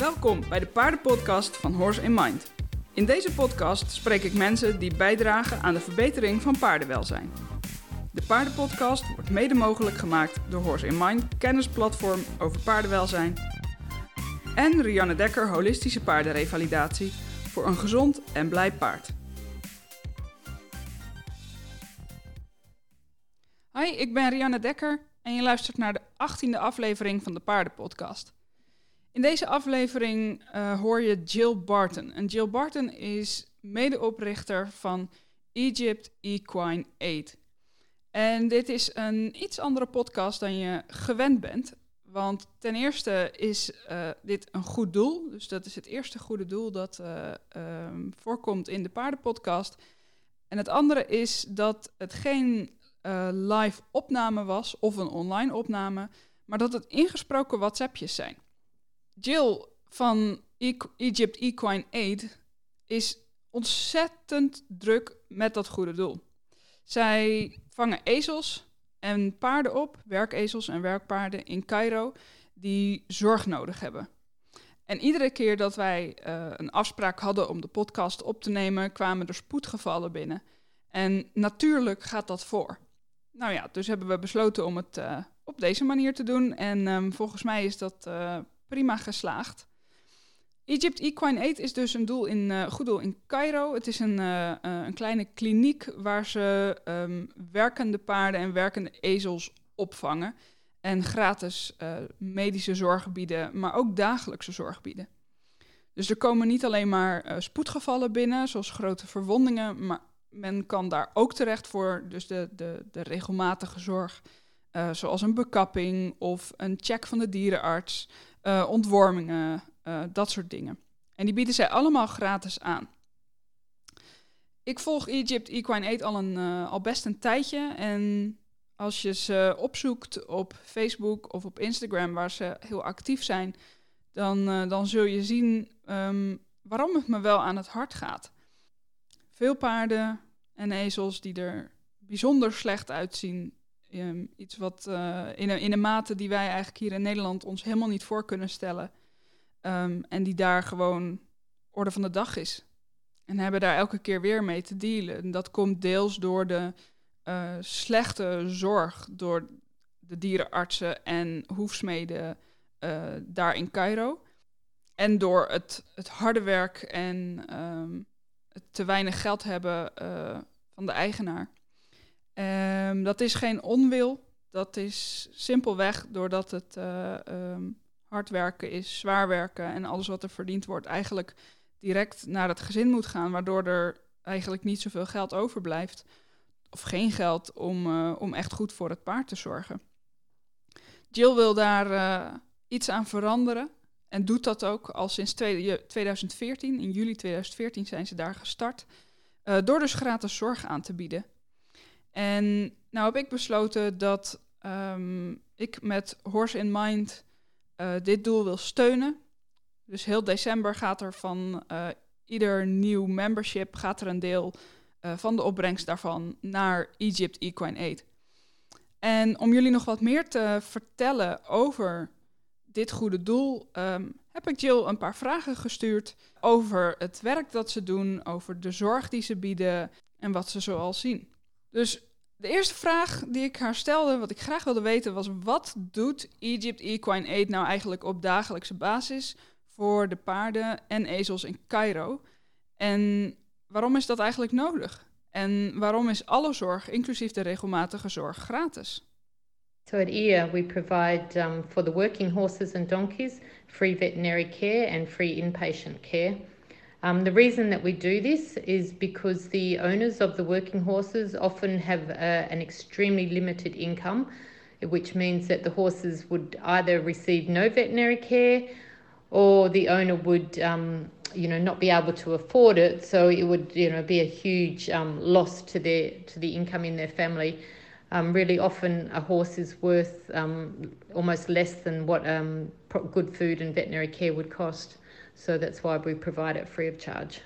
Welkom bij de paardenpodcast van Horse in Mind. In deze podcast spreek ik mensen die bijdragen aan de verbetering van paardenwelzijn. De paardenpodcast wordt mede mogelijk gemaakt door Horse in Mind, kennisplatform over paardenwelzijn. En Rianne Dekker, holistische paardenrevalidatie voor een gezond en blij paard. Hi, ik ben Rianne Dekker en je luistert naar de 18e aflevering van de Paardenpodcast. In deze aflevering uh, hoor je Jill Barton. En Jill Barton is medeoprichter van Egypt Equine Aid. En dit is een iets andere podcast dan je gewend bent. Want ten eerste is uh, dit een goed doel. Dus dat is het eerste goede doel dat uh, um, voorkomt in de paardenpodcast. En het andere is dat het geen live opname was of een online opname, maar dat het ingesproken WhatsAppjes zijn. Jill van Egypt Equine Aid is ontzettend druk met dat goede doel. Zij vangen ezels en paarden op, werkezels en werkpaarden in Cairo, die zorg nodig hebben. En iedere keer dat wij uh, een afspraak hadden om de podcast op te nemen, kwamen er spoedgevallen binnen. En natuurlijk gaat dat voor. Nou ja, dus hebben we besloten om het uh, op deze manier te doen. En um, volgens mij is dat uh, prima geslaagd. Egypt Equine Aid is dus een doel in, uh, goed doel in Cairo. Het is een, uh, uh, een kleine kliniek waar ze um, werkende paarden en werkende ezels opvangen. En gratis medische zorg bieden, maar ook dagelijkse zorg bieden. Dus er komen niet alleen maar spoedgevallen binnen, zoals grote verwondingen, maar men kan daar ook terecht voor dus de, de, de regelmatige zorg, zoals een bekapping of een check van de dierenarts uh, ontwormingen, uh, dat soort dingen. En die bieden zij allemaal gratis aan. Ik volg Egypt Equine Aid al, een, uh, al best een tijdje. En als je ze opzoekt op Facebook of op Instagram, waar ze heel actief zijn, dan, dan zul je zien um, waarom het me wel aan het hart gaat. Veel paarden en ezels die er bijzonder slecht uitzien, Um, iets wat uh, in, een, in een mate die wij eigenlijk hier in Nederland ons helemaal niet voor kunnen stellen. Um, en die daar gewoon orde van de dag is. En hebben daar elke keer weer mee te dealen. En dat komt deels door de uh, slechte zorg door de dierenartsen en hoefsmeden uh, daar in Cairo. En door het, het harde werk en um, het te weinig geld hebben van de eigenaar. Um, dat is geen onwil. Dat is simpelweg doordat het uh, um, hard werken is, zwaar werken en alles wat er verdiend wordt eigenlijk direct naar het gezin moet gaan, waardoor er eigenlijk niet zoveel geld overblijft of geen geld om, uh, om echt goed voor het paard te zorgen. Jill wil daar uh, iets aan veranderen en doet dat ook al sinds 2014. In juli 2014 zijn ze daar gestart. Door dus gratis zorg aan te bieden. En nou heb ik besloten dat um, ik met Horse in Mind uh, dit doel wil steunen. Dus heel december gaat er van uh, ieder nieuw membership gaat er een deel uh, van de opbrengst daarvan naar Egypt Equine Aid. En om jullie nog wat meer te vertellen over dit goede doel, um, heb ik Jill een paar vragen gestuurd over het werk dat ze doen, over de zorg die ze bieden en wat ze zoal zien. Dus de eerste vraag die ik haar stelde, wat ik graag wilde weten, was: wat doet Egypt Equine Aid nou eigenlijk op dagelijkse basis voor de paarden en ezels in Cairo? En waarom is dat eigenlijk nodig? En waarom is alle zorg, inclusief de regelmatige zorg, gratis? So at EAR we provide um, for the working horses and donkeys free veterinary care and free inpatient care. Um, the reason that we do this is because the owners of the working horses often have uh, an extremely limited income, which means that the horses would either receive no veterinary care or the owner would um, you know not be able to afford it. So it would you know be a huge um, loss to their to the income in their family. Um, really often a horse is worth um, almost less than what um, good food and veterinary care would cost So that's why we provide it free of charge.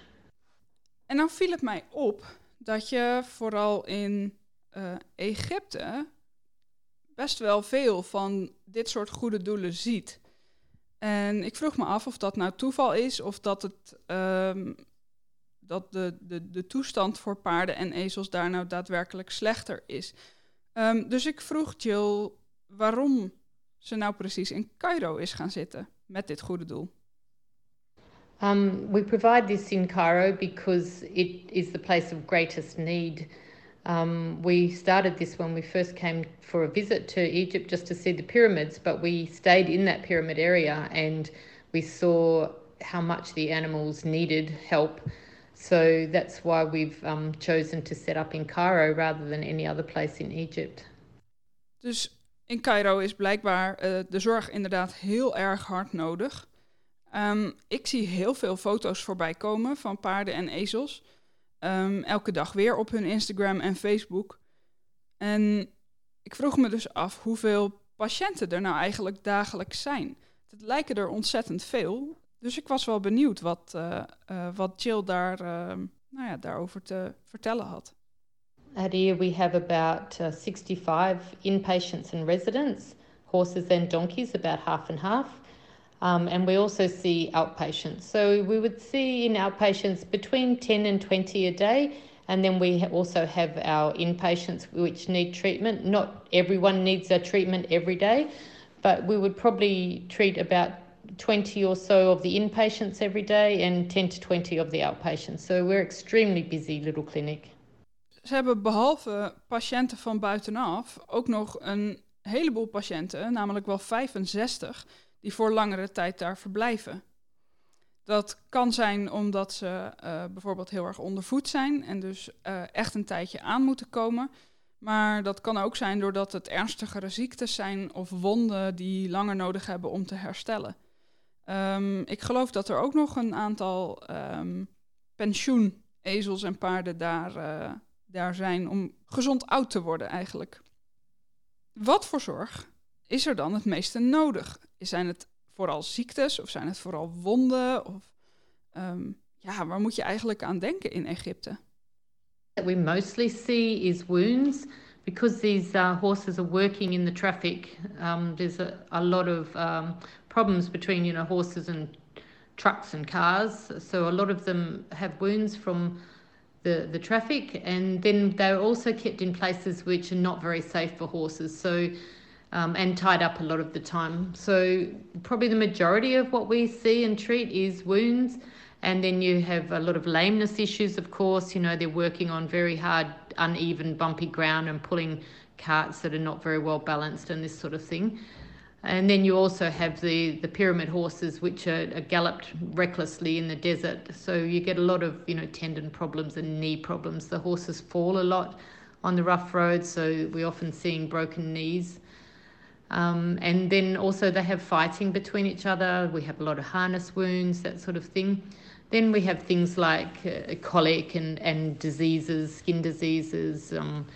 En dan viel het mij op dat je vooral in uh, Egypte best wel veel van dit soort goede doelen ziet. En ik vroeg me af of dat nou toeval is of dat, het, ehm, dat de, de, de toestand voor paarden en ezels daar nou daadwerkelijk slechter is. Um, dus ik vroeg Jill waarom ze nou precies in Cairo is gaan zitten met dit goede doel. Um, we provide this in Cairo because it is the place of greatest need. Um, we started this when we first came for a visit to Egypt just to see the pyramids, but we stayed in that pyramid area and we saw how much the animals needed help. So that's why we've um, chosen to set up in Cairo rather than any other place in Egypt. Dus in Cairo is blijkbaar uh, de zorg inderdaad heel erg hard nodig. Um, ik zie heel veel foto's voorbij komen van paarden en ezels. Um, elke dag weer op hun Instagram en Facebook. En ik vroeg me dus af hoeveel patiënten er nou eigenlijk dagelijks zijn. Het lijken er ontzettend veel. Dus ik was wel benieuwd wat, uh, uh, wat Jill daar, uh, nou ja, daarover te vertellen had. At we have about 65 inpatients and residents, horses and donkeys, about half and half. Um, and we also see outpatients. So we would see in outpatients between 10 and 20 a day. And then we also have our inpatients which need treatment. Not everyone needs a treatment every day, but we would probably treat about 20 or so of the inpatients every day and 10 to 20 of the outpatients. So we're extremely busy little clinic. Ze hebben behalve patiënten van buitenaf ook nog een heleboel patiënten, namelijk wel 65, die voor langere tijd daar verblijven. Dat kan zijn omdat ze uh, bijvoorbeeld heel erg ondervoed zijn en dus uh, echt een tijdje aan moeten komen. Maar dat kan ook zijn doordat het ernstigere ziektes zijn of wonden die langer nodig hebben om te herstellen. Um, ik geloof dat er ook nog een aantal um, pensioenezels en paarden daar, uh, daar zijn om gezond oud te worden eigenlijk. Wat voor zorg is er dan het meeste nodig? Zijn het vooral ziektes of zijn het vooral wonden? Of, um, ja, waar moet je eigenlijk aan denken in Egypte? What we mostly see is wounds because these uh, horses are working in the traffic. Um, there's a, a lot of um, problems between you know horses and trucks and cars. So a lot of them have wounds from the, the traffic, and then they're also kept in places which are not very safe for horses. So um, and tied up a lot of the time. So, probably the majority of what we see and treat is wounds. And then you have a lot of lameness issues, of course. You know, they're working on very hard, uneven, bumpy ground and pulling carts that are not very well balanced and this sort of thing. And then you also have the, the pyramid horses, which are, are, galloped recklessly in the desert. So you get a lot of, you know, tendon problems and knee problems. The horses fall a lot on the rough roads, so we're often seeing broken knees. Um, and then also they have fighting between each other. We have a lot of harness wounds, that sort of thing. Then we have things like uh, colic and, and diseases, skin diseases, um,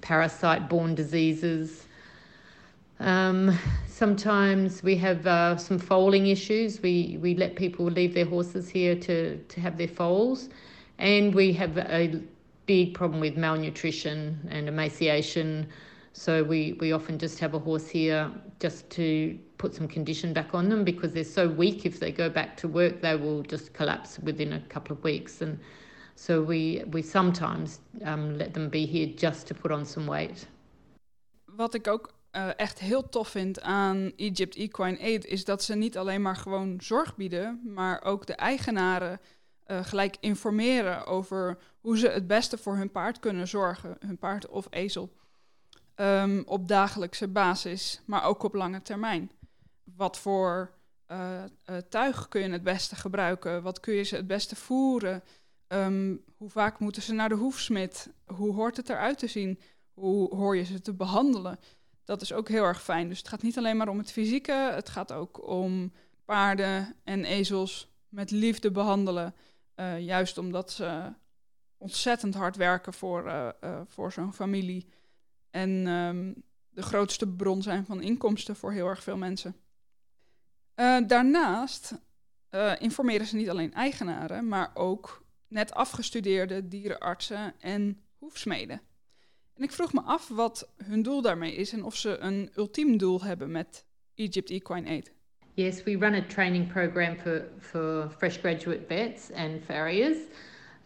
parasite borne diseases. Um, sometimes we have uh, some foaling issues. We, we let people leave their horses here to, to have their foals. And we have a big problem with malnutrition and emaciation. So we, we often just have a horse here just to put some condition back on them because they're so weak. If they go back to work, they will just collapse within a couple of weeks. And so we, we sometimes um, let them be here just to put on some weight. Wat ik ook uh, echt heel tof vind aan Egypt Equine Aid is dat ze niet alleen maar gewoon zorg bieden, maar ook de eigenaren uh, gelijk informeren over hoe ze het beste voor hun paard kunnen zorgen, hun paard of ezel. Um, op dagelijkse basis, maar ook op lange termijn. Wat voor uh, uh, tuig kun je het beste gebruiken? Wat kun je ze het beste voeren? Um, hoe vaak moeten ze naar de hoefsmid? Hoe hoort het eruit te zien? Hoe hoor je ze te behandelen? Dat is ook heel erg fijn. Dus het gaat niet alleen maar om het fysieke, het gaat ook om paarden en ezels met liefde behandelen. Uh, juist omdat ze ontzettend hard werken voor, voor zo'n familie. En um, de grootste bron zijn van inkomsten voor heel erg veel mensen. Uh, daarnaast uh, informeren ze niet alleen eigenaren, maar ook net afgestudeerde dierenartsen en hoefsmeden. En ik vroeg me af wat hun doel daarmee is en of ze een ultiem doel hebben met Egypt Equine Aid. Yes, we run a training program for, for fresh graduate vets and farriers.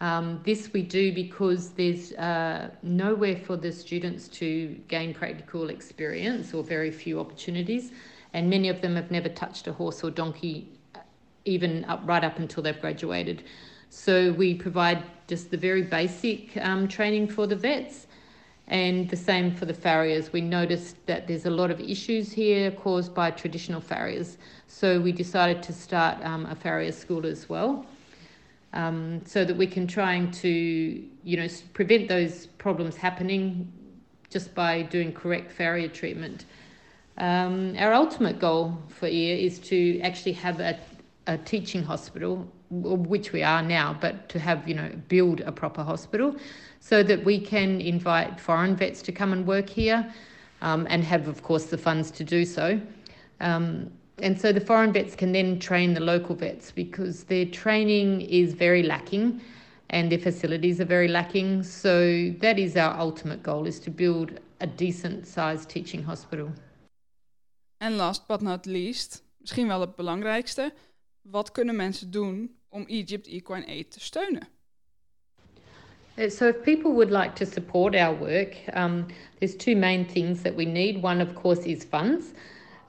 Um, this we do because there's uh, nowhere for the students to gain practical experience or very few opportunities, and many of them have never touched a horse or donkey even up right up until they've graduated. So we provide just the very basic um, training for the vets and the same for the farriers. We noticed that there's a lot of issues here caused by traditional farriers. So we decided to start um, a farrier school as well. Um, so that we can trying to, you know, prevent those problems happening just by doing correct farrier treatment. Um, our ultimate goal for EAR is to actually have a, a teaching hospital, which we are now, but to have, you know, build a proper hospital so that we can invite foreign vets to come and work here um, and have, of course, the funds to do so. Um, and so the foreign vets can then train the local vets because their training is very lacking and their facilities are very lacking. So that is our ultimate goal is to build a decent sized teaching hospital. En last but not least, misschien wel het belangrijkste, wat kunnen mensen doen om Egypt Equine Aid te steunen? Uh, so, if people would like to support our work, um, there's two main things that we need. One, of course, is funds,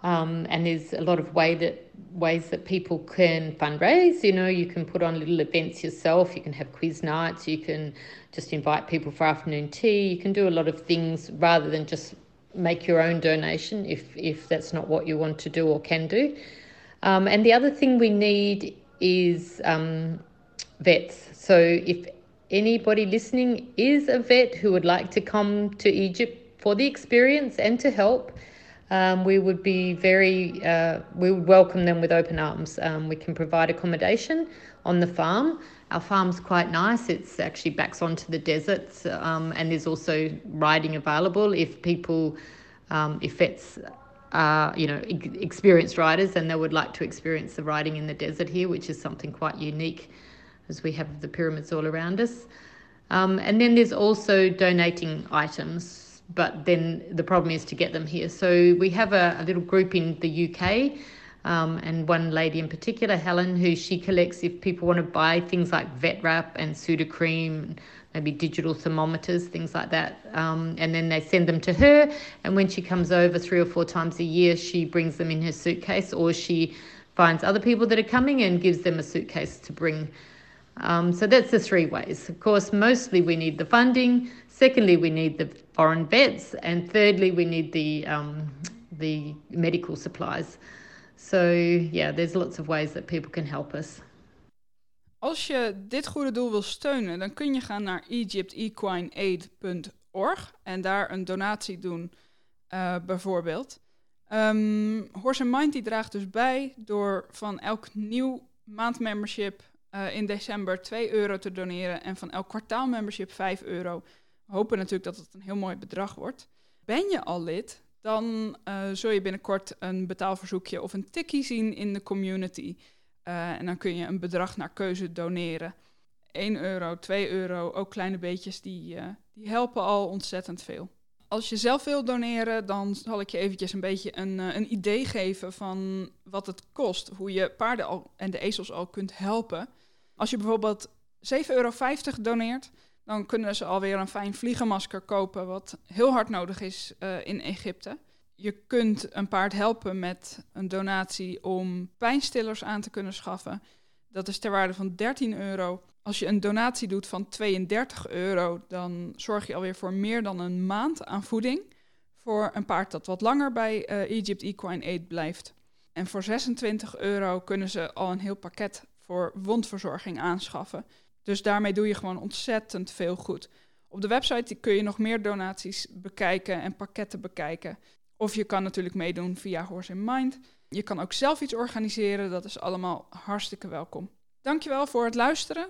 um, and there's a lot of way that ways that people can fundraise. You know, you can put on little events yourself. You can have quiz nights. You can just invite people for afternoon tea. You can do a lot of things rather than just make your own donation if if that's not what you want to do or can do. Um, and the other thing we need is um, vets. So if anybody listening is a vet who would like to come to Egypt for the experience and to help, um, we would be very, uh, we would welcome them with open arms. Um, we can provide accommodation on the farm. Our farm's quite nice. It's actually backs onto the deserts, um, and there's also riding available if people, um, if vets are, you know, experienced riders and they would like to experience the riding in the desert here, which is something quite unique as we have the pyramids all around us. Um, and then there's also donating items, but then the problem is to get them here. So we have a, a little group in the UK. Um, and one lady in particular, Helen, who she collects if people want to buy things like vet wrap and Sudocrem, maybe digital thermometers, things like that. Um, and then they send them to her. And when she comes over three or four times a year, she brings them in her suitcase or she finds other people that are coming and gives them a suitcase to bring um, so that's the three ways. Of course, mostly we need the funding. Secondly, we need the foreign vets, and thirdly, we need the um, the medical supplies. So yeah, there's lots of ways that people can help us. Als je dit goede doel wil steunen, dan kun je gaan naar egyptequineaid.org en daar een donatie doen, uh, bijvoorbeeld. Um, Horse Mind die draagt dus bij door van elk nieuw maandmembership uh, in december 2 euro te doneren en van elk kwartaal membership 5 euro. We hopen natuurlijk dat het een heel mooi bedrag wordt. Ben je al lid, dan uh, zul je binnenkort een betaalverzoekje of een tikkie zien in de community. Uh, en dan kun je een bedrag naar keuze doneren. 1 euro, 2 euro, ook kleine beetjes, die, die helpen al ontzettend veel. Als je zelf wil doneren, dan zal ik je eventjes een beetje een, een idee geven van wat het kost. Hoe je paarden en de ezels al kunt helpen. Als je bijvoorbeeld 7,50 euro doneert, dan kunnen ze alweer een fijn vliegenmasker kopen, wat heel hard nodig is uh, in Egypte. Je kunt een paard helpen met een donatie om pijnstillers aan te kunnen schaffen. Dat is ter waarde van 13 euro. Als je een donatie doet van 32 euro, dan zorg je alweer voor meer dan een maand aan voeding. Voor een paard dat wat langer bij uh, Egypt Equine Aid blijft. En voor 26 euro kunnen ze al een heel pakket voor wondverzorging aanschaffen. Dus daarmee doe je gewoon ontzettend veel goed. Op de website kun je nog meer donaties bekijken en pakketten bekijken. Of je kan natuurlijk meedoen via Horse in Mind. Je kan ook zelf iets organiseren, dat is allemaal hartstikke welkom. Dankjewel voor het luisteren